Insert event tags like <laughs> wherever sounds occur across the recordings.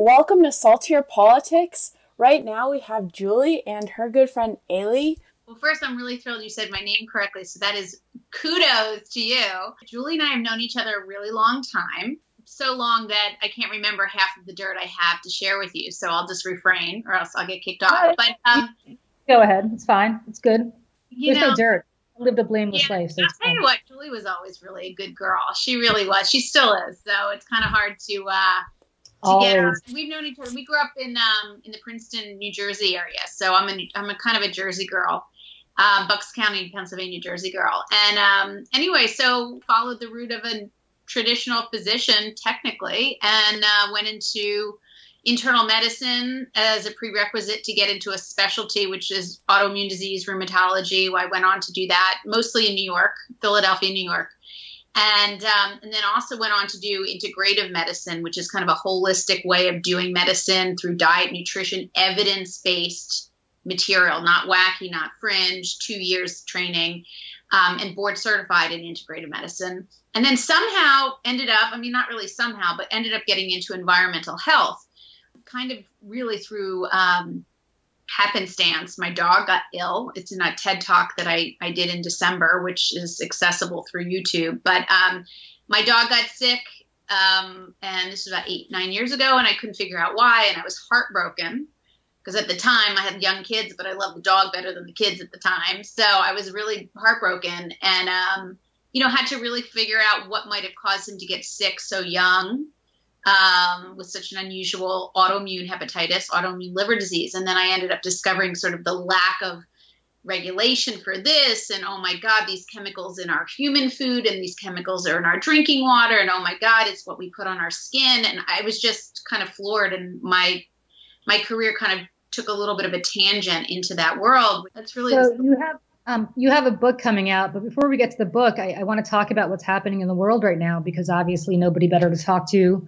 welcome to Saltier Politics. Right now we have Julie and her good friend Aly. Well, first, I'm really thrilled you said my name correctly, so that is kudos to you. Julie and I have known each other a really long time, so long that I can't remember half of the dirt I have to share with you. So I'll just refrain, or else I'll get kicked off. But um, go ahead, it's fine, it's good. You There's know, no dirt. I lived a blameless yeah, life. So I'll tell you what, Julie was always really a good girl. She really was. She still is. So it's kind of hard to uh, We've known each other. We grew up in um, in the Princeton, New Jersey area. So I'm a I'm a kind of a Jersey girl, um, Bucks County, Pennsylvania, Jersey girl. And um, anyway, so followed the route of a traditional physician technically, and uh, went into internal medicine as a prerequisite to get into a specialty, which is autoimmune disease rheumatology. I went on to do that mostly in New York, Philadelphia, New York and um, and then also went on to do integrative medicine, which is kind of a holistic way of doing medicine through diet, nutrition, evidence based material, not wacky, not fringe. Two years training, um, and board certified in integrative medicine, and then somehow ended up, I mean, not really somehow, but ended up getting into environmental health, kind of really through. Um, happenstance my dog got ill. It's in a ted talk that i, I did in december which is accessible through youtube. But um, my dog got sick um, and this was about eight nine years ago and i couldn't figure out why and i was heartbroken because at the time i had young kids but i loved the dog better than the kids at the time. So i was really heartbroken and um, you know had to really figure out what might have caused him to get sick so young um, with such an unusual autoimmune hepatitis, autoimmune liver disease. And then I ended up discovering sort of the lack of regulation for this. And oh my God, these chemicals in our human food and these chemicals are in our drinking water. And oh my God, it's what we put on our skin. And I was just kind of floored. And my, my career kind of took a little bit of a tangent into that world. That's really So you have um, you have a book coming out, but before we get to the book, I, I want to talk about what's happening in the world right now because obviously nobody better to talk to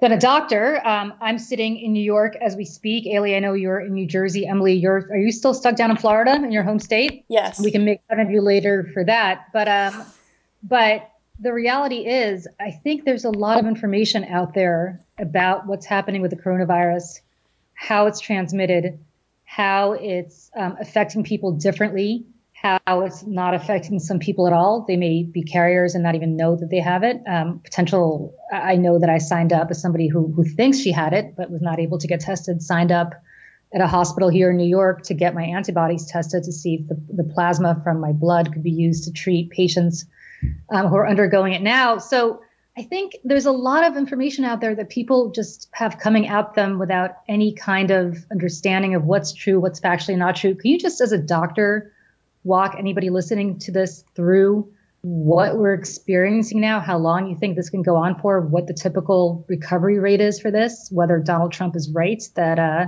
than a doctor. Um, I'm sitting in New York as we speak. Aly, I know you're in New Jersey. Emily, you're are you still stuck down in Florida in your home state? Yes. We can make fun of you later for that, but um, but the reality is, I think there's a lot of information out there about what's happening with the coronavirus, how it's transmitted, how it's um, affecting people differently, how it's not affecting some people at all. They may be carriers and not even know that they have it. Um, potential, I know that I signed up as somebody who, who thinks she had it, but was not able to get tested, signed up at a hospital here in New York to get my antibodies tested to see if the, the plasma from my blood could be used to treat patients um, who are undergoing it now. So I think there's a lot of information out there that people just have coming at them without any kind of understanding of what's true, what's factually not true. Can you just, as a doctor, walk anybody listening to this through what we're experiencing now, how long you think this can go on for, what the typical recovery rate is for this, whether Donald Trump is right that uh,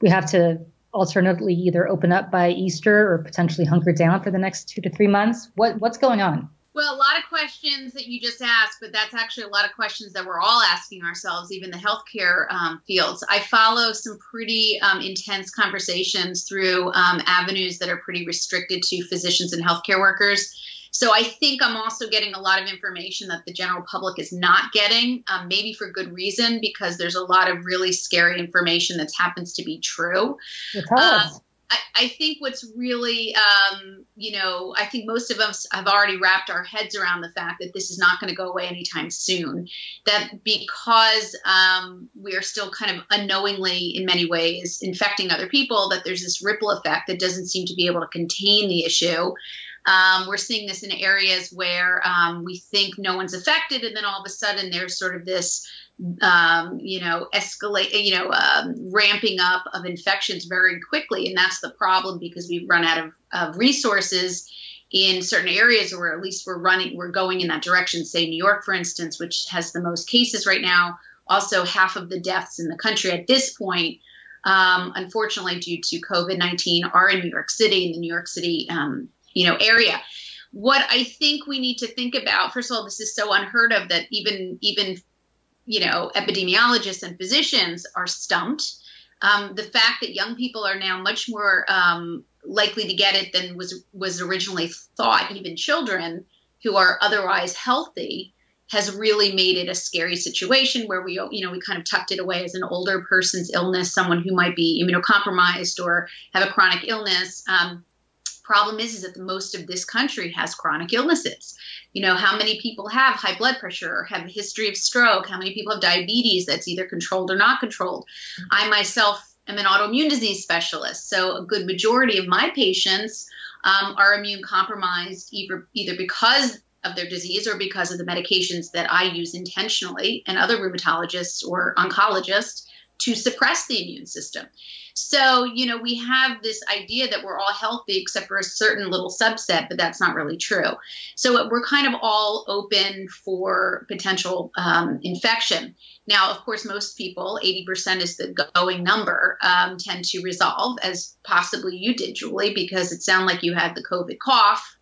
we have to alternatively either open up by Easter or potentially hunker down for the next two to three months? What what's going on? Well, a lot of questions that you just asked, but that's actually a lot of questions that we're all asking ourselves, even the healthcare um, fields. I follow some pretty um, intense conversations through um, avenues that are pretty restricted to physicians and healthcare workers. So I think I'm also getting a lot of information that the general public is not getting, um, maybe for good reason, because there's a lot of really scary information that happens to be true. Tell us. I, I think what's really, um, you know, I think most of us have already wrapped our heads around the fact that this is not going to go away anytime soon. That because um, we are still kind of unknowingly, in many ways, infecting other people, that there's this ripple effect that doesn't seem to be able to contain the issue. Um, we're seeing this in areas where um, we think no one's affected, and then all of a sudden there's sort of this um, you know, escalate, you know, um, ramping up of infections very quickly. And that's the problem because we've run out of, of resources in certain areas or at least we're running, we're going in that direction. Say New York, for instance, which has the most cases right now, also half of the deaths in the country at this point. Um, unfortunately, due to COVID 19, are in New York City, in the New York City, um, you know, area what I think we need to think about, first of all, this is so unheard of that even even you know, epidemiologists and physicians are stumped. Um, the fact that young people are now much more um, likely to get it than was was originally thought, even children who are otherwise healthy, has really made it a scary situation where we, you know, we kind of tucked it away as an older person's illness, someone who might be immunocompromised or have a chronic illness. Um, problem is, is that the most of this country has chronic illnesses. You know, how many people have high blood pressure or have a history of stroke? How many people have diabetes that's either controlled or not controlled? Mm-hmm. I myself am an autoimmune disease specialist, so a good majority of my patients um, are immune compromised either either because of their disease or because of the medications that I use intentionally and other rheumatologists or oncologists to suppress the immune system. So, you know, we have this idea that we're all healthy except for a certain little subset, but that's not really true. So, we're kind of all open for potential um, infection. Now, of course, most people, 80% is the going number, um, tend to resolve, as possibly you did, Julie, because it sounded like you had the COVID cough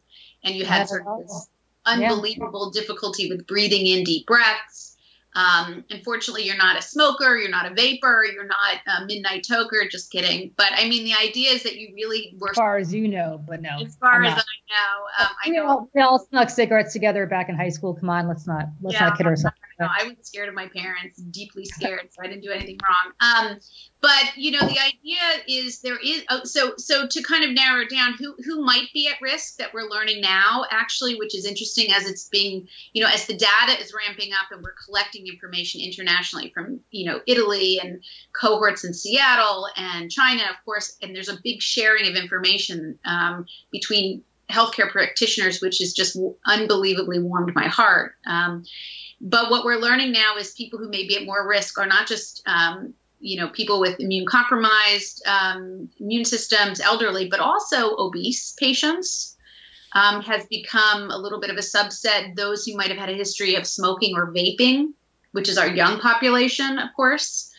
and you had sort of this unbelievable yeah. difficulty with breathing in deep breaths um, unfortunately, you're not a smoker, you're not a vaper, you're not a midnight toker. Just kidding. But I mean, the idea is that you really were. As far as you know, but no. As far as I know, um, I know. All, we all snuck cigarettes together back in high school. Come on, let's not let's yeah, not kid ourselves. I was scared of my parents, deeply scared, so I didn't do anything wrong. Um, but you know, the idea is there is oh, so so to kind of narrow down, who who might be at risk that we're learning now, actually, which is interesting as it's being, you know, as the data is ramping up and we're collecting information internationally from you know Italy and cohorts in Seattle and China, of course, and there's a big sharing of information um, between healthcare practitioners, which has just unbelievably warmed my heart. Um, but what we're learning now is people who may be at more risk are not just um, you know people with immune compromised um, immune systems, elderly, but also obese patients. Um, has become a little bit of a subset. Those who might have had a history of smoking or vaping, which is our young population, of course.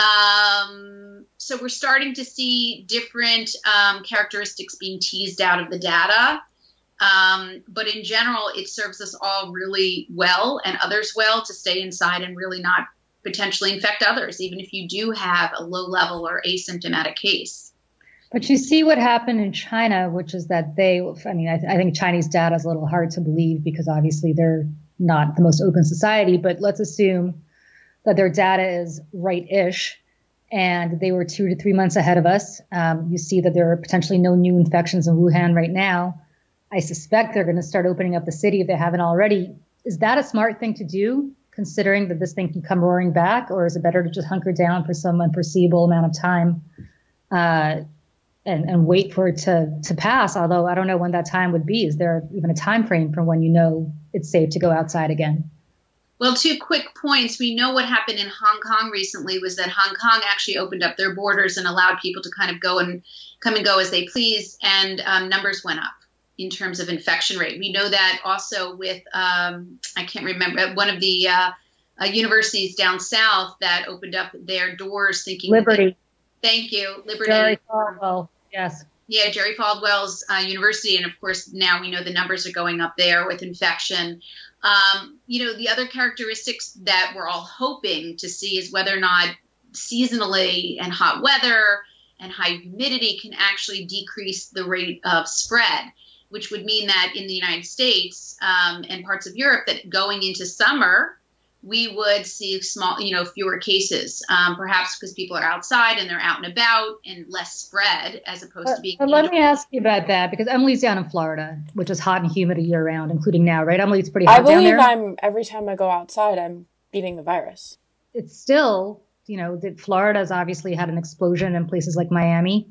Um, so we're starting to see different um, characteristics being teased out of the data. Um, but in general, it serves us all really well and others well to stay inside and really not potentially infect others, even if you do have a low level or asymptomatic case. But you see what happened in China, which is that they, I mean, I, th- I think Chinese data is a little hard to believe because obviously they're not the most open society, but let's assume that their data is right ish and they were two to three months ahead of us. Um, you see that there are potentially no new infections in Wuhan right now. I suspect they're going to start opening up the city if they haven't already. Is that a smart thing to do, considering that this thing can come roaring back, or is it better to just hunker down for some unforeseeable amount of time uh, and, and wait for it to to pass? Although I don't know when that time would be. Is there even a time frame from when you know it's safe to go outside again? Well, two quick points. We know what happened in Hong Kong recently was that Hong Kong actually opened up their borders and allowed people to kind of go and come and go as they please, and um, numbers went up in terms of infection rate. We know that also with, um, I can't remember, one of the uh, uh, universities down south that opened up their doors thinking. Liberty. They, thank you. Liberty. Jerry Falwell, yes. Yeah, Jerry Falwell's uh, university. And of course, now we know the numbers are going up there with infection. Um, you know, the other characteristics that we're all hoping to see is whether or not seasonally and hot weather and high humidity can actually decrease the rate of spread which would mean that in the United States um, and parts of Europe, that going into summer, we would see small, you know, fewer cases, um, perhaps because people are outside and they're out and about and less spread as opposed but, to being. But let me ask you about that because Emily's down in Florida, which is hot and humid a year round, including now, right? Emily, it's pretty hot I believe down there. I'm every time I go outside, I'm beating the virus. It's still, you know, that Florida's obviously had an explosion in places like Miami.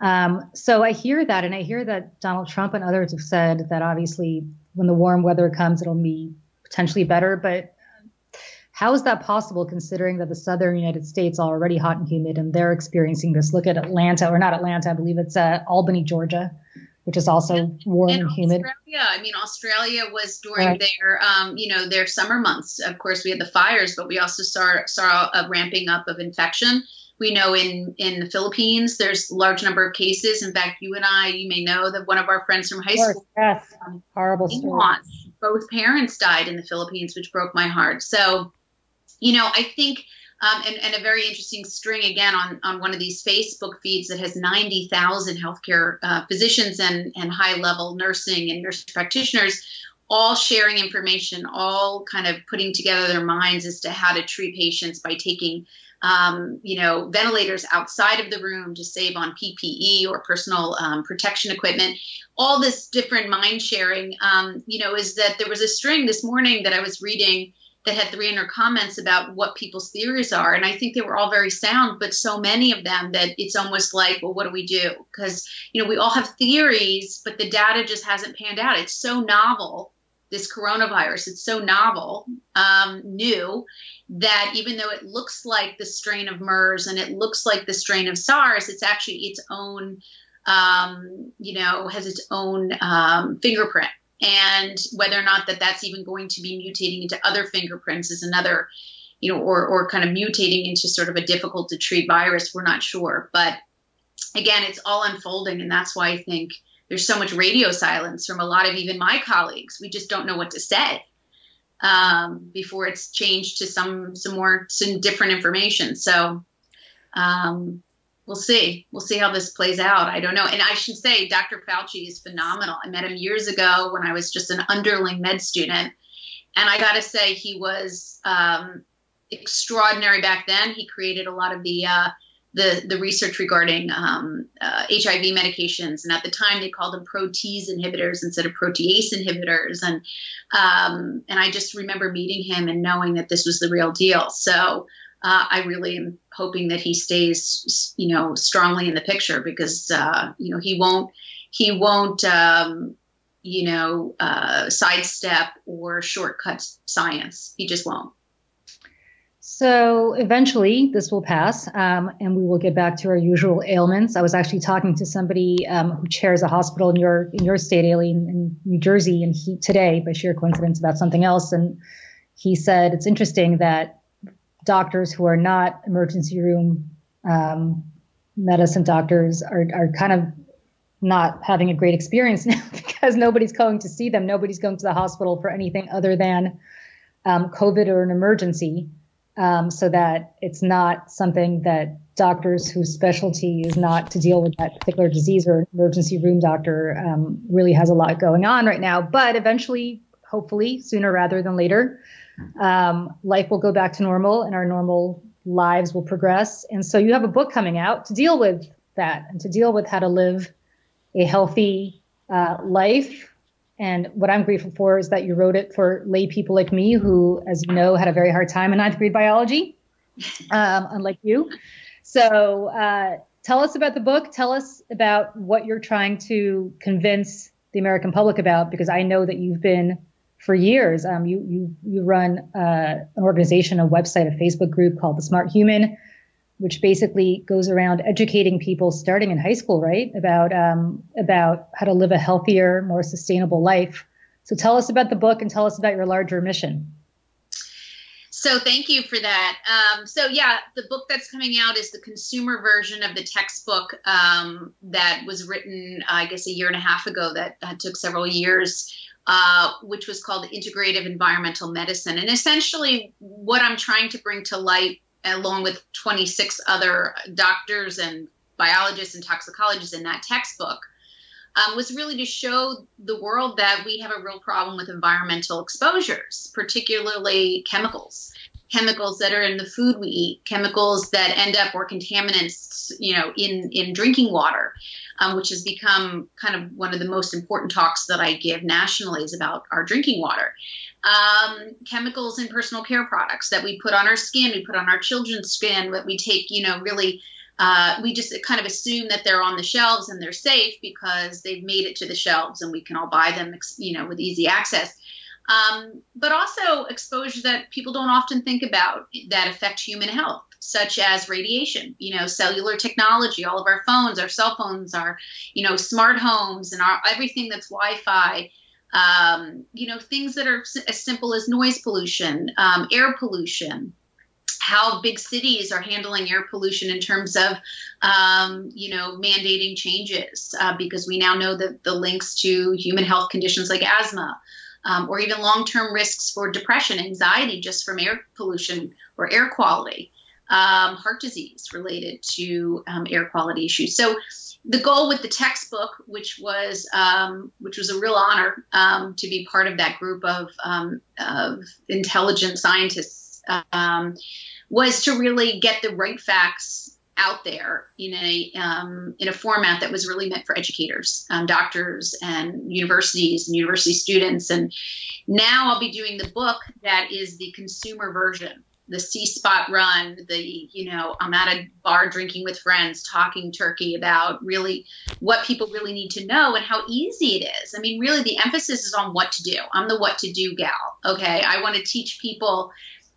Um, so I hear that, and I hear that Donald Trump and others have said that obviously when the warm weather comes, it'll be potentially better. But how is that possible considering that the southern United States are already hot and humid and they're experiencing this? Look at Atlanta, or not Atlanta, I believe it's uh, Albany, Georgia, which is also yeah. warm and, and humid. Australia, I mean, Australia was during right. their, um, you know, their summer months. Of course, we had the fires, but we also saw saw a ramping up of infection. We know in in the Philippines there's a large number of cases. In fact, you and I, you may know that one of our friends from high school, yes, um, horrible story. Both parents died in the Philippines, which broke my heart. So, you know, I think. Um, and, and, a very interesting string again on, on one of these Facebook feeds that has 90,000 healthcare uh, physicians and, and high level nursing and nurse practitioners all sharing information, all kind of putting together their minds as to how to treat patients by taking, um, you know, ventilators outside of the room to save on PPE or personal um, protection equipment. All this different mind sharing, um, you know, is that there was a string this morning that I was reading that had 300 comments about what people's theories are. And I think they were all very sound, but so many of them that it's almost like, well, what do we do? Because, you know, we all have theories, but the data just hasn't panned out. It's so novel, this coronavirus, it's so novel, um, new, that even though it looks like the strain of MERS and it looks like the strain of SARS, it's actually its own, um, you know, has its own um, fingerprint and whether or not that that's even going to be mutating into other fingerprints is another you know or or kind of mutating into sort of a difficult to treat virus we're not sure. But again it's all unfolding and that's why i think there's so much radio silence from a lot of even my colleagues. We just don't know what to say um, before it's changed to some some more some different information. So um, we'll see. We'll see how this plays out. I don't know. And I should say, Dr. Fauci is phenomenal. I met him years ago when I was just an underling med student. And I got to say, he was um, extraordinary back then. He created a lot of the uh, the, the research regarding um, uh, HIV medications, and at the time they called them protease inhibitors instead of protease inhibitors, and um, and I just remember meeting him and knowing that this was the real deal. So uh, I really am hoping that he stays, you know, strongly in the picture because, uh, you know, he won't, he won't, um, you know, uh, sidestep or shortcut science. He just won't. So eventually this will pass um, and we will get back to our usual ailments. I was actually talking to somebody um, who chairs a hospital in your in your state, Aileen, in New Jersey, and he today, by sheer coincidence, about something else. And he said it's interesting that doctors who are not emergency room um, medicine doctors are, are kind of not having a great experience <laughs> now because nobody's going to see them. Nobody's going to the hospital for anything other than um, COVID or an emergency. Um, so that it's not something that doctors whose specialty is not to deal with that particular disease or emergency room doctor um, really has a lot going on right now. But eventually, hopefully, sooner rather than later, um, life will go back to normal and our normal lives will progress. And so you have a book coming out to deal with that and to deal with how to live a healthy uh, life. And what I'm grateful for is that you wrote it for lay people like me, who, as you know, had a very hard time in ninth grade biology, um, unlike you. So uh, tell us about the book. Tell us about what you're trying to convince the American public about, because I know that you've been for years. Um, you you you run uh, an organization, a website, a Facebook group called the Smart Human, which basically goes around educating people starting in high school, right, about um, about how to live a healthier, more sustainable life. So tell us about the book and tell us about your larger mission. So thank you for that. Um, so yeah, the book that's coming out is the consumer version of the textbook um, that was written, I guess, a year and a half ago. That, that took several years uh, which was called Integrative Environmental Medicine. And essentially, what I'm trying to bring to light, along with 26 other doctors and biologists and toxicologists in that textbook, um, was really to show the world that we have a real problem with environmental exposures, particularly chemicals. Chemicals that are in the food we eat, chemicals that end up or contaminants, you know, in in drinking water um, which has become kind of one of the most important talks that I give nationally is about our drinking water. Um, chemicals in personal care products that we put on our skin, we put on our children's skin, that we take, you know, really. Uh, we just kind of assume that they're on the shelves and they're safe because they've made it to the shelves and we can all buy them, you know, with easy access. Um, but also exposure that people don't often think about that affect human health such as radiation, you know, cellular technology, all of our phones, our cell phones, our, you know, smart homes and our everything that's Wi-Fi. Um, you know, things that are as simple as noise pollution, um, air pollution, how big cities are handling air pollution in terms of, um, you know, mandating changes, uh, because we now know that the links to human health conditions like asthma, um, or even long term risks for depression, anxiety just from air pollution or air quality. Um, heart disease related to um, air quality issues. So the goal with the textbook, which was um, which was a real honor um, to be part of that group of, um, of intelligent scientists, um, was to really get the right facts out there in a um, in a format that was really meant for educators, um, doctors, and universities and university students. And now I'll be doing the book that is the consumer version the C spot run, the, you know, I'm at a bar drinking with friends, talking turkey about really what people really need to know and how easy it is. I mean, really, the emphasis is on what to do. I'm the what to do gal. Okay. I want to teach people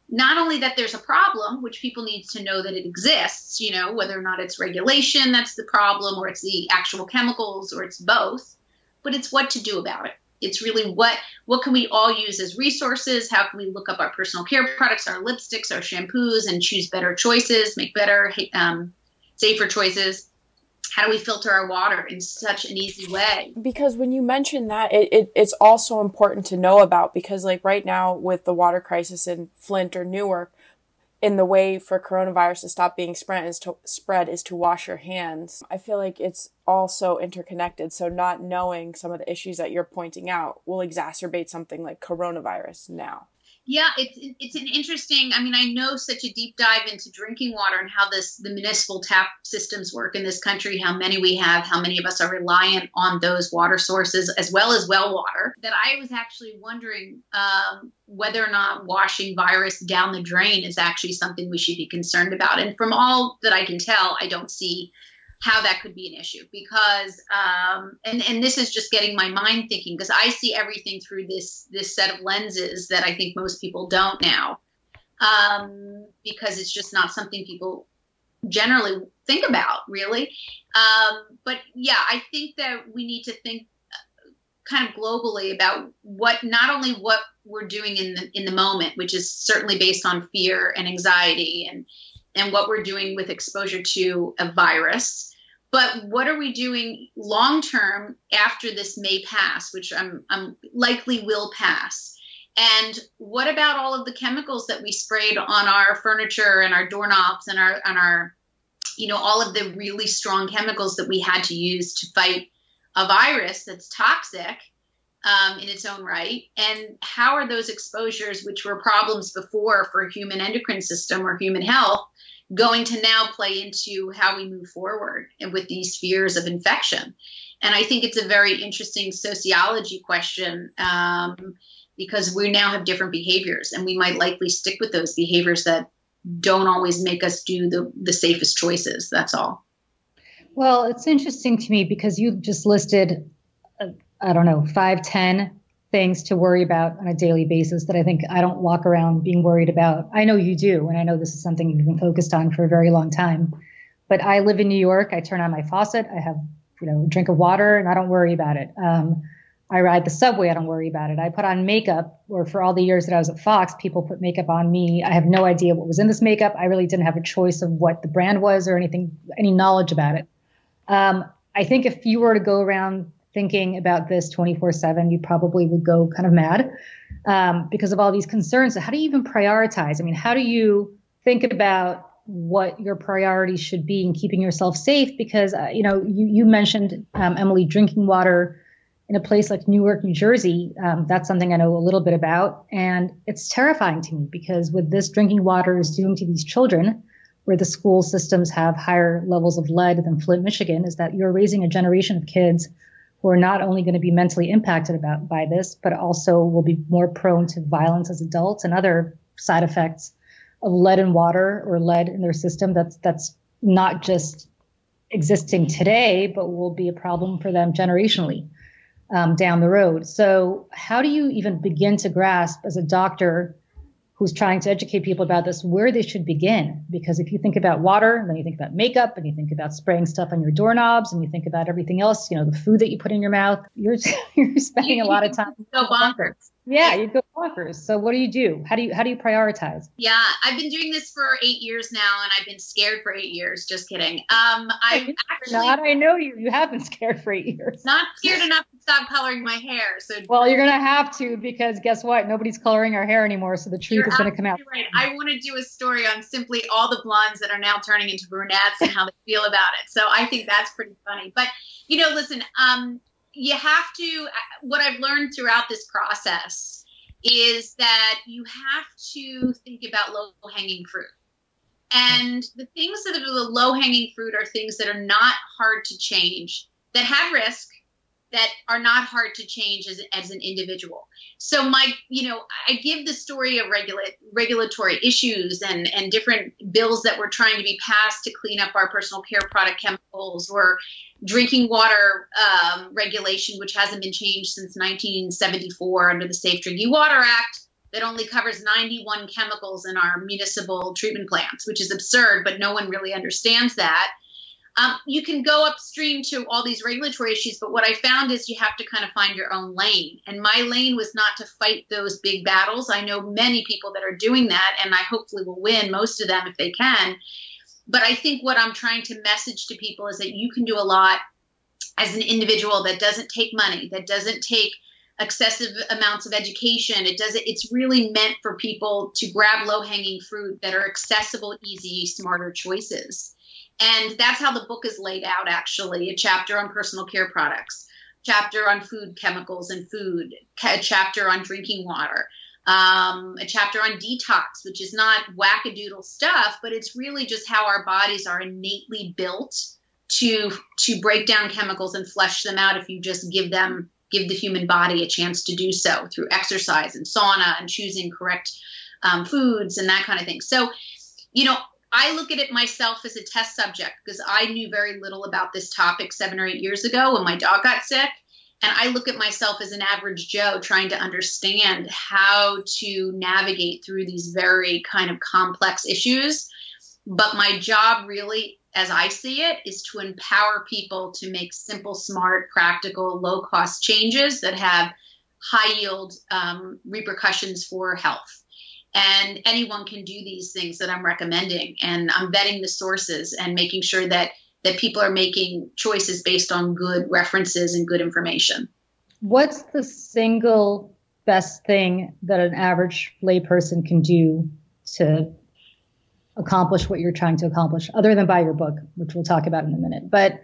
not only that there's a problem, which people need to know that it exists, you know, whether or not it's regulation that's the problem or it's the actual chemicals or it's both, but it's what to do about it. It's really what what can we all use as resources? How can we look up our personal care products, our lipsticks, our shampoos, and choose better choices, make better, um, safer choices? How do we filter our water in such an easy way? Because when you mention that, it, it, it's also important to know about because, like right now with the water crisis in Flint or Newark, in the way for coronavirus to stop being spread is to spread is to wash your hands. I feel like it's also interconnected. So not knowing some of the issues that you're pointing out will exacerbate something like coronavirus now. Yeah, it's it's an interesting. I mean, I know such a deep dive into drinking water and how this the municipal tap systems work in this country. How many we have, how many of us are reliant on those water sources as well as well water. That I was actually wondering um, whether or not washing virus down the drain is actually something we should be concerned about. And from all that I can tell, I don't see how that could be an issue. Because um, and and this is just getting my mind thinking because I see everything through this this set of lenses that I think most people don't now. Um, because it's just not something people generally think about really. Um, but yeah I think that we need to think uh, kind of globally about what not only what we're doing in the in the moment which is certainly based on fear and anxiety and and what we're doing with exposure to a virus but what are we doing long term after this may pass, which I'm, I'm likely will pass? And what about all of the chemicals that we sprayed on our furniture and our doorknobs and our and our you know all of the really strong chemicals that we had to use to fight a virus that's toxic um, in its own right and how are those exposures which were problems before for human endocrine system or human health going to now play into how we move forward and with these fears of infection. And I think it's a very interesting sociology question um, because we now have different behaviors, and we might likely stick with those behaviors that don't always make us do the, the safest choices. That's all. Well, it's interesting to me because you just listed, uh, I don't know, five, ten things to worry about on a daily basis that I think I don't walk around being worried about. I know you do, and I know this is something you've been focused on for a very long time. But I live in New York. I turn on my faucet. I have, you know, a drink of water, and I don't worry about it. Um, I ride the subway. I don't worry about it. I put on makeup, or for all the years that I was at Fox, people put makeup on me. I have no idea what was in this makeup. I really didn't have a choice of what the brand was or anything, any knowledge about it. Um, I think if you were to go around thinking about this 24 7, you probably would go kind of mad um, because of all these concerns. So, how do you even prioritize? I mean, how do you think about what your priorities should be in keeping yourself safe? Because, uh, you know, you, you mentioned, um, Emily, drinking water in a place like Newark, New Jersey. Um, that's something I know a little bit about. And it's terrifying to me because with this drinking water is doing to these children, where the school systems have higher levels of lead than Flint, Michigan, is that you're raising a generation of kids who are not only going to be mentally impacted about by this, but also will be more prone to violence as adults and other side effects of lead in water or lead in their system. That's that's not just existing today, but will be a problem for them generationally um, down the road. So, how do you even begin to grasp as a doctor who's trying to educate people about this where they should begin. Because if you think about water, and then you think about makeup, and you think about spraying stuff on your doorknobs, and you think about everything else, you know, the food that you put in your mouth, you're <laughs> you're spending a lot of time. So bonkers. Yeah, you go bonkers. So what do you do? How do you how do you prioritize? Yeah, I've been doing this for eight years now, and I've been scared for eight years. Just kidding. Um, I've <laughs> actually not. I know you. You have been scared for eight years. Not scared enough to stop coloring my hair. So well, you're gonna have to because guess what? Nobody's coloring our hair anymore, so the truth is gonna come out. Right. I want to do a story on simply all the blondes that are now turning into brunettes and how they feel about it. So I think that's pretty funny. But you know, listen. Um, you have to uh, what i've learned throughout this process is that you have to think about low hanging fruit. And the things that are the low hanging fruit are things that are not hard to change that have risk that are not hard to change as, as an individual. So my, you know, I give the story of regula- regulatory issues and, and different bills that were trying to be passed to clean up our personal care product chemicals or drinking water um, regulation, which hasn't been changed since 1974 under the Safe Drinking Water Act that only covers 91 chemicals in our municipal treatment plants, which is absurd, but no one really understands that. Um, you can go upstream to all these regulatory issues, but what I found is you have to kind of find your own lane. And my lane was not to fight those big battles. I know many people that are doing that, and I hopefully will win most of them if they can. But I think what I'm trying to message to people is that you can do a lot as an individual that doesn't take money, that doesn't take excessive amounts of education. It does it's really meant for people to grab low-hanging fruit that are accessible, easy, smarter choices. And that's how the book is laid out, actually a chapter on personal care products, chapter on food chemicals and food, a chapter on drinking water, um, a chapter on detox, which is not wackadoodle stuff, but it's really just how our bodies are innately built to to break down chemicals and flush them out if you just give them give the human body a chance to do so through exercise and sauna and choosing correct um, foods and that kind of thing. So, you know, I look at it myself as a test subject because I knew very little about this topic seven or eight years ago when my dog got sick. And I look at myself as an average Joe trying to understand how to navigate through these very kind of complex issues. But my job, really, as I see it, is to empower people to make simple, smart, practical, low cost changes that have high yield um, repercussions for health and anyone can do these things that i'm recommending. And i'm vetting the sources and making sure that that people are making choices based on good references and good information. What's the single best thing that an average layperson can do to accomplish what you're trying to accomplish other than buy your book which we'll talk about in a minute? But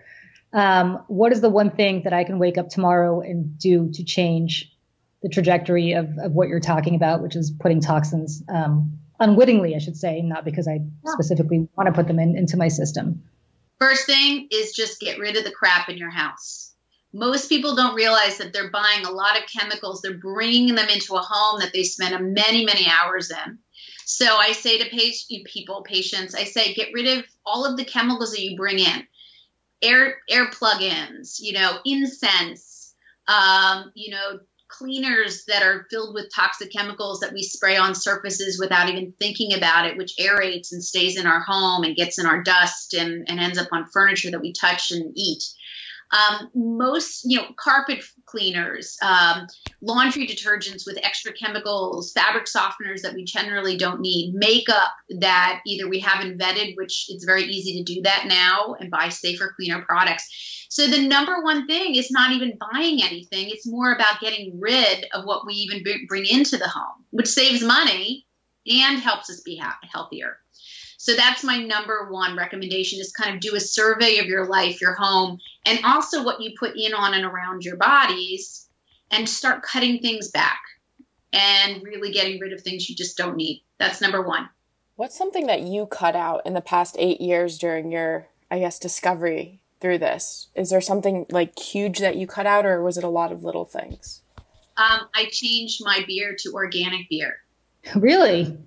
um, what is the one thing that i can wake up tomorrow and do to change the trajectory of, of what you're talking about, which is putting toxins um, unwittingly, I should say, not because I yeah. specifically want to put them in, into my system. First thing is just get rid of the crap in your house. Most people don't realize that they're buying a lot of chemicals. They're bringing them into a home that they spend many, many hours in. So I say to people, patients, I say, get rid of all of the chemicals that you bring in, air air plugins, you know, incense, um, you know, cleaners that are filled with toxic chemicals that we spray on surfaces without even thinking about it, which aerates and stays in our home and gets in our dust and, and ends up on furniture that we touch and eat. Um, most, you know, carpet cleaners, um, laundry detergents with extra chemicals, fabric softeners that we generally don't need, makeup that either we haven't vetted, which it's very easy to do that now, and buy safer, cleaner products. So the number one thing is not even buying anything. It's more about getting rid of what we even bring into the home, which saves money and helps us be healthier. So that's my number one recommendation is kind of do a survey of your life, your home, and also what you put in on and around your bodies and start cutting things back and really getting rid of things you just don't need. That's number one. What's something that you cut out in the past eight years during your, I guess, discovery through this? Is there something like huge that you cut out, or was it a lot of little things? Um, I changed my beer to organic beer. Really?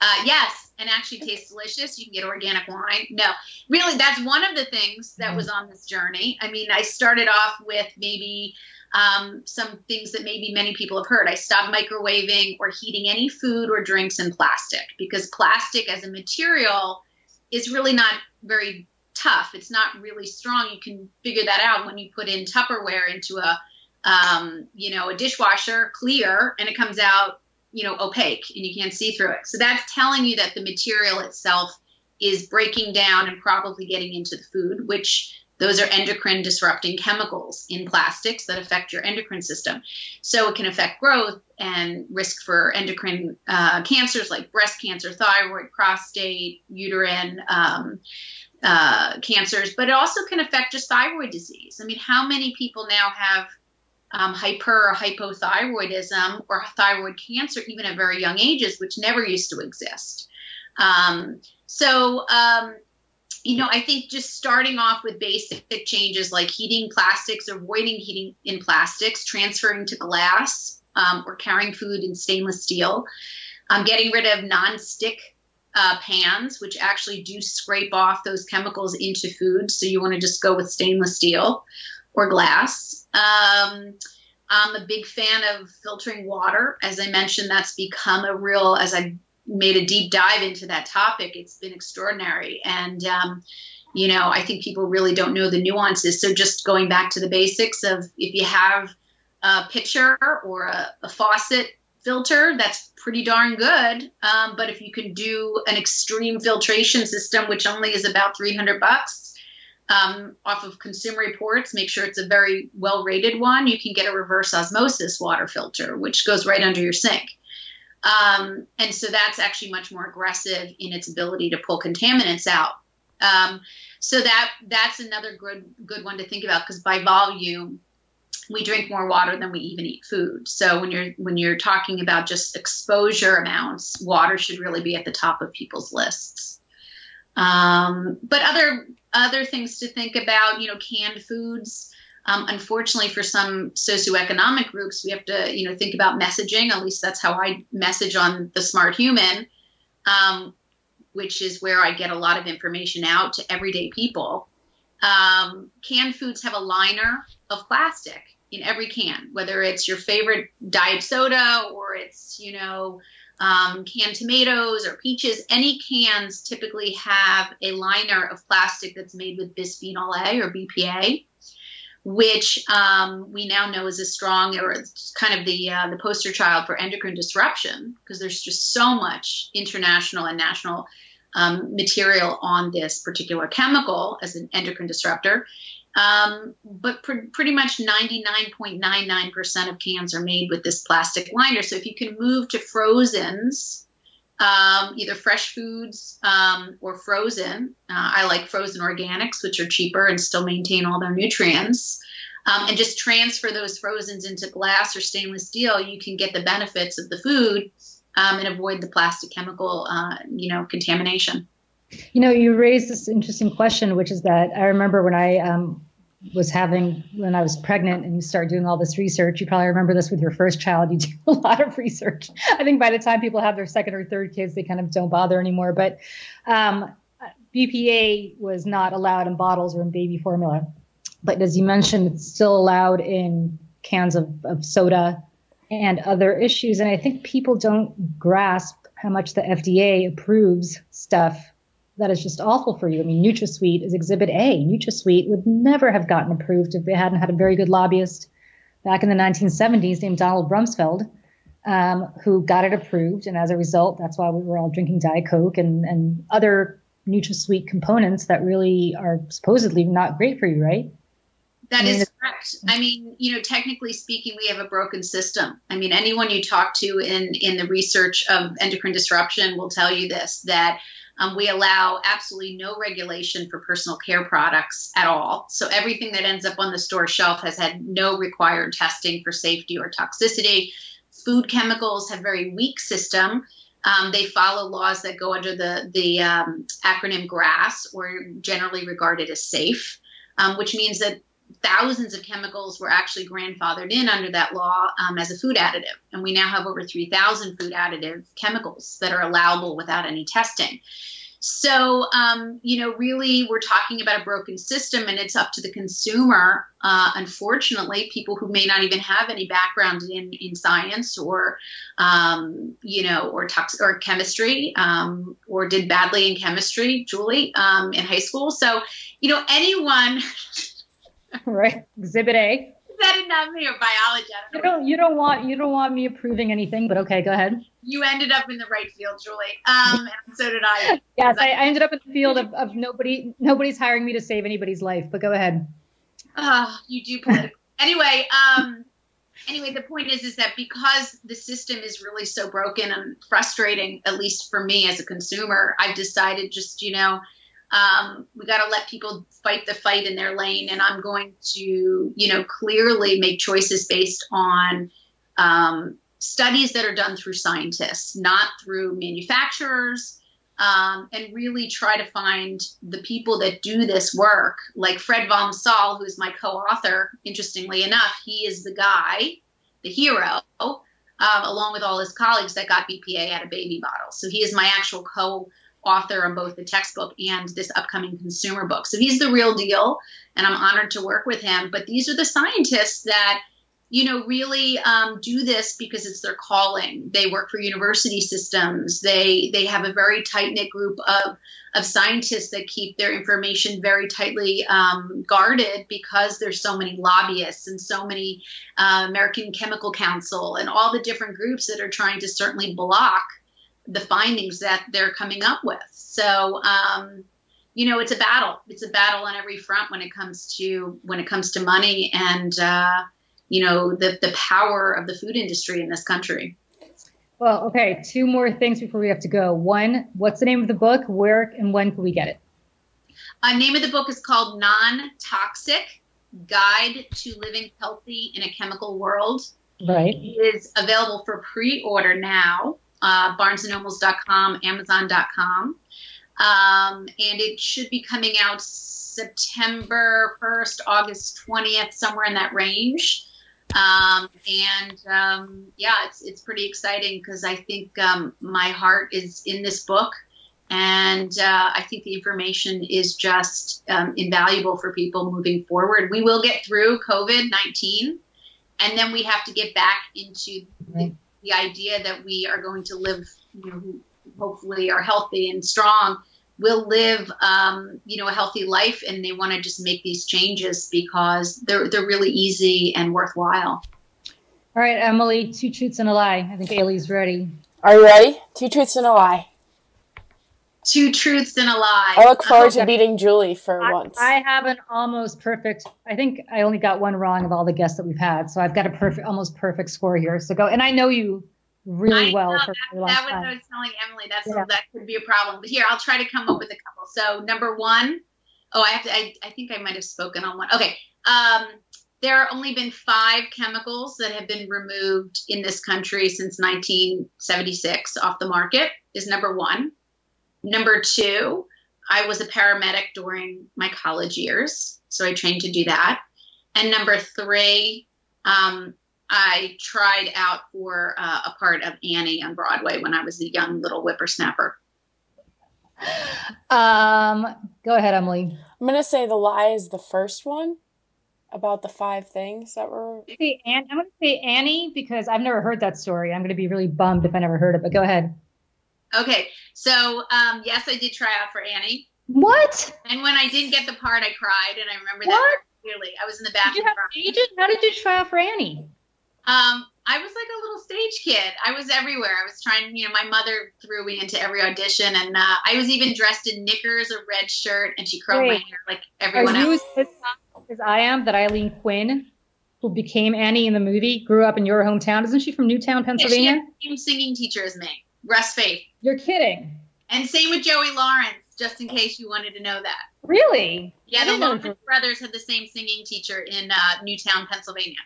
Uh, yes and actually tastes delicious. You can get organic wine. No, really, that's one of the things that was on this journey. I mean, I started off with maybe um, some things that maybe many people have heard. I stopped microwaving or heating any food or drinks in plastic because plastic as a material is really not very tough. It's not really strong. You can figure that out when you put in Tupperware into a um, you know, a dishwasher clear and it comes out, you know, opaque and you can't see through it. So that's telling you that the material itself is breaking down and probably getting into the food, which those are endocrine disrupting chemicals in plastics that affect your endocrine system. So it can affect growth and risk for endocrine uh, cancers like breast cancer, thyroid, prostate, uterine. Um, uh, cancers, but it also can affect just thyroid disease. I mean, how many people now have um, hyper or hypothyroidism or thyroid cancer, even at very young ages, which never used to exist? Um, so, um, you know, I think just starting off with basic changes like heating plastics, avoiding heating in plastics, transferring to glass, um, or carrying food in stainless steel, um, getting rid of non-stick uh, pans, which actually do scrape off those chemicals into food. So you want to just go with stainless steel or glass. Um, I'm a big fan of filtering water. As I mentioned, that's become a real, as I made a deep dive into that topic, it's been extraordinary. And, um, you know, I think people really don't know the nuances. So just going back to the basics of if you have a pitcher or a, a faucet filter, that's pretty darn good. Um, but if you can do an extreme filtration system, which only is about 300 bucks um, off of Consumer Reports, make sure it's a very well rated one. You can get a reverse osmosis water filter, which goes right under your sink. Um, and so that's actually much more aggressive in its ability to pull contaminants out. Um, so that that's another good good one to think about because by volume, we drink more water than we even eat food. So when you're when you're talking about just exposure amounts, water should really be at the top of people's lists. Um, but other other things to think about, you know, canned foods. Um, unfortunately, for some socioeconomic groups, we have to, you know, think about messaging. At least that's how I message on the Smart Human, um, which is where I get a lot of information out to everyday people. Um, canned foods have a liner of plastic in every can, whether it's your favorite diet soda or it's, you know, um, canned tomatoes or peaches. Any cans typically have a liner of plastic that's made with bisphenol A or BPA which um, we now know is a strong or it's kind of the uh, the poster child for endocrine disruption because there's just so much international and national um, material on this particular chemical as an endocrine disruptor. Um, but pr- pretty much 99.99% of cans are made with this plastic liner. So if you can move to frozens, um, either fresh foods um, or frozen. Uh, I like frozen organics, which are cheaper and still maintain all their nutrients. Um, and just transfer those frozens into glass or stainless steel, you can get the benefits of the food um, and avoid the plastic chemical, uh, you know, contamination. You know, you raised this interesting question, which is that I remember when I um, was having when I was pregnant and you start doing all this research, you probably remember this with your first child. <laughs> You do a lot of research. I think by the time people have their second or third kids, they kind of don't bother anymore. But um, BPA was not allowed in bottles or in baby formula. But as you mentioned, it's still allowed in cans of, of soda and other issues. And I think people don't grasp how much the FDA approves stuff that is just awful for you. I mean, NutraSweet is Exhibit A. NutraSweet would never have gotten approved if they hadn't had a very good lobbyist back in the 1970s named Donald Rumsfeld, um, who got it approved. And as a result, that's why we were all drinking Diet Coke and, and other NutraSweet components that really are supposedly not great for you, right? That is correct. I mean, you know, technically speaking, we have a broken system. I mean, anyone you talk to in in the research of endocrine disruption will tell you this that um, we allow absolutely no regulation for personal care products at all. So everything that ends up on the store shelf has had no required testing for safety or toxicity. Food chemicals have very weak system. Um, they follow laws that go under the the um, acronym GRAS, or generally regarded as safe, um, which means that thousands of chemicals were actually grandfathered in under that law um, as a food additive. And we now have over 3,000 food additive chemicals that are allowable without any testing. So, um, you know, really, we're talking about a broken system, and it's up to the consumer. Uh, unfortunately, people who may not even have any background in, in science or, um, you know, or tox- or chemistry, um, or did badly in chemistry, Julie, um, in high school. So, you know, anyone <laughs> right? Exhibit A. said it, not me, or biology. Don't you don't you don't want you don't want me approving anything, but okay, go ahead. You ended up in the right field, Julie. Um, <laughs> and so did I. yes, I, I, ended up in the field of, of nobody nobody's hiring me to save anybody's life, but go ahead. Oh, you do political. <laughs> anyway, um, anyway, the point is is that because the system is really so broken and frustrating, at least for me as a consumer, I've decided just, you know, um, we got to let people fight the fight in their lane, and I'm going to, you know, clearly make choices based on um, studies that are done through scientists, not through manufacturers, um, and really try to find the people that do this work, like Fred Vom Saal, who's my co-author. Interestingly enough, he is the guy, the hero, um, along with all his colleagues that got BPA out of baby bottles. So he is my actual co author on both the textbook and this upcoming consumer book. So he's the real deal, and I'm honored to work with him. But these are the scientists that, you know, really um, do this because it's their calling. They work for university systems. They they have a very tight knit group of of scientists that keep their information very tightly um, guarded because there's so many lobbyists and so many uh, American Chemical Council and all the different groups that are trying to certainly block the findings that they're coming up with. So, um, you know, it's a battle. It's a battle on every front when it comes to when it comes to money and uh, you know the the power of the food industry in this country. Well, okay, two more things before we have to go. One, what's the name of the book? Where and when can we get it? Uh, name of the book is called Non Toxic Guide to Living Healthy in a Chemical World. Right. It is available for pre order now uh, barnesandnobles.com, amazon.com. Um, and it should be coming out September 1st, August 20th, somewhere in that range. Um, and um, yeah, it's, it's pretty exciting because I think um, my heart is in this book. And uh, I think the information is just um, invaluable for people moving forward. We will get through COVID 19, and then we have to get back into the the idea that we are going to live, you know, hopefully are healthy and strong, will live, um, you know, a healthy life, and they want to just make these changes because they're they're really easy and worthwhile. All right, Emily, two truths and a lie. I think Aly's ready. Are you ready? Two truths and a lie. Two truths and a lie. I look forward to beating Julie for I, once. I have an almost perfect. I think I only got one wrong of all the guests that we've had, so I've got a perfect, almost perfect score here. So go, and I know you really I well. Know, for that, that was I was telling Emily. That's yeah. that could be a problem. But here, I'll try to come up with a couple. So number one, oh, I have to. I, I think I might have spoken on one. Okay. Um, there have only been five chemicals that have been removed in this country since 1976 off the market. Is number one. Number two, I was a paramedic during my college years, so I trained to do that. And number three, um, I tried out for uh, a part of Annie on Broadway when I was a young little whippersnapper. Um, go ahead, Emily. I'm gonna say the lie is the first one about the five things that were. See, Anne, I'm gonna say Annie because I've never heard that story. I'm gonna be really bummed if I never heard it. But go ahead. Okay, so um, yes, I did try out for Annie. What? And when I didn't get the part, I cried, and I remember that clearly. I was in the bathroom. Did you have? How did you try out for Annie? Um, I was like a little stage kid. I was everywhere. I was trying, you know, my mother threw me into every audition, and uh, I was even dressed in knickers, a red shirt, and she curled Wait, my hair like everyone are else. You as, as I am, that Aileen Quinn, who became Annie in the movie, grew up in your hometown. Isn't she from Newtown, Pennsylvania? Yeah, she had the same singing teacher as me. Russ Faith. You're kidding. And same with Joey Lawrence, just in case you wanted to know that. Really? Yeah, the Lawrence brothers had the same singing teacher in uh, Newtown, Pennsylvania.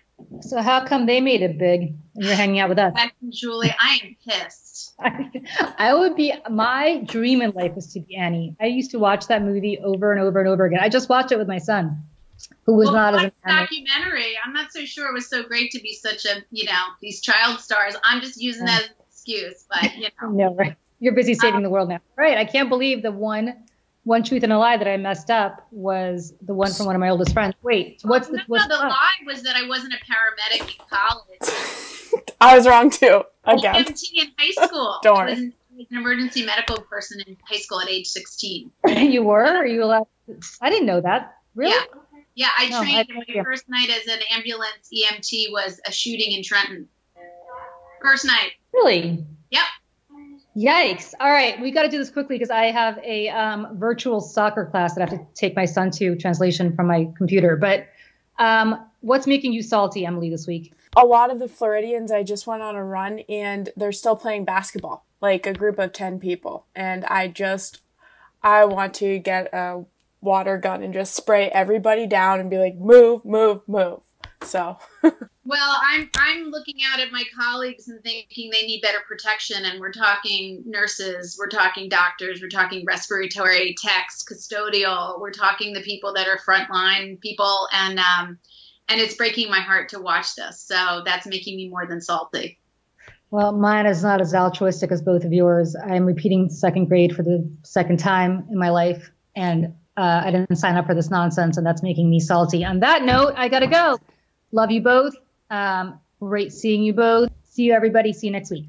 So how come they made it big and you're hanging out with us? Julie, I am pissed. <laughs> I, I would be my dream in life was to be Annie. I used to watch that movie over and over and over again. I just watched it with my son, who was well, not as a documentary. I'm not so sure it was so great to be such a you know these child stars. I'm just using that as excuse, but you know. <laughs> no, right. You're busy saving um, the world now. Right. I can't believe the one one truth and a lie that I messed up was the one from one of my oldest friends. Wait, what's the no, what's no, the lie was that I wasn't a paramedic in college. <laughs> I was wrong too. Again. I was in high <laughs> school. Don't worry. I was an emergency medical person in high school at age 16. you were? Are you allowed? I didn't know that. Really? Yeah. Yeah, I no, trained. I my first night as an ambulance EMT was a shooting in Trenton. First night. Really? Yep. Yikes! All right, we got to do this quickly because I have a um, virtual soccer class that I have to take my son to translation from my computer. But um, what's making you salty, Emily, this week? A lot of the Floridians. I just went on a run and they're still playing basketball, like a group of ten people, and I just I want to get a water gun and just spray everybody down and be like, move, move, move. So. <laughs> well, I'm I'm looking out at my colleagues and thinking they need better protection, and we're talking nurses, we're talking doctors, we're talking respiratory techs, custodial, we're talking the people that are frontline people, and um, and it's breaking my heart to watch this. So that's making me more than salty. Well, mine is not as altruistic as both of yours. I'm repeating second grade for the second time in my life, and uh, I didn't sign up for this nonsense, and that's making me salty. On that note, I gotta go. Love you both. Um, great seeing you both. See you, everybody. See you next week.